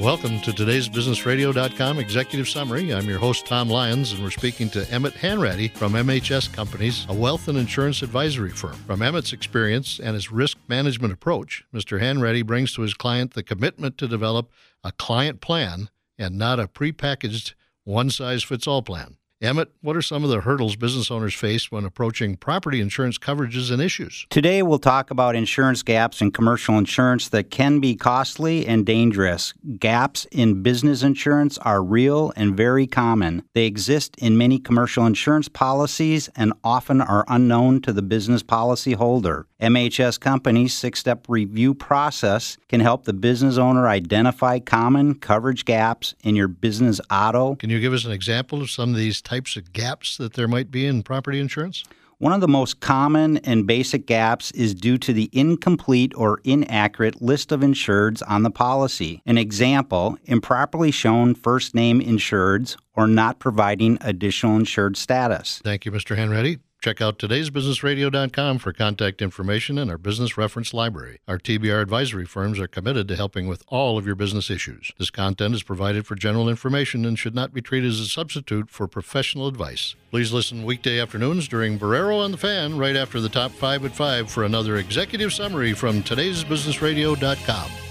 Welcome to today's BusinessRadio.com Executive Summary. I'm your host, Tom Lyons, and we're speaking to Emmett Hanratty from MHS Companies, a wealth and insurance advisory firm. From Emmett's experience and his risk management approach, Mr. Hanratty brings to his client the commitment to develop a client plan and not a prepackaged one size fits all plan. Emmett, what are some of the hurdles business owners face when approaching property insurance coverages and issues? Today, we'll talk about insurance gaps in commercial insurance that can be costly and dangerous. Gaps in business insurance are real and very common. They exist in many commercial insurance policies and often are unknown to the business policyholder. MHS Company's six step review process can help the business owner identify common coverage gaps in your business auto. Can you give us an example of some of these types of gaps that there might be in property insurance? One of the most common and basic gaps is due to the incomplete or inaccurate list of insureds on the policy. An example, improperly shown first name insureds or not providing additional insured status. Thank you, Mr. Hanratty. Check out today'sbusinessradio.com for contact information and our business reference library. Our TBR advisory firms are committed to helping with all of your business issues. This content is provided for general information and should not be treated as a substitute for professional advice. Please listen weekday afternoons during Barrero on the Fan right after the top 5 at 5 for another executive summary from today'sbusinessradio.com.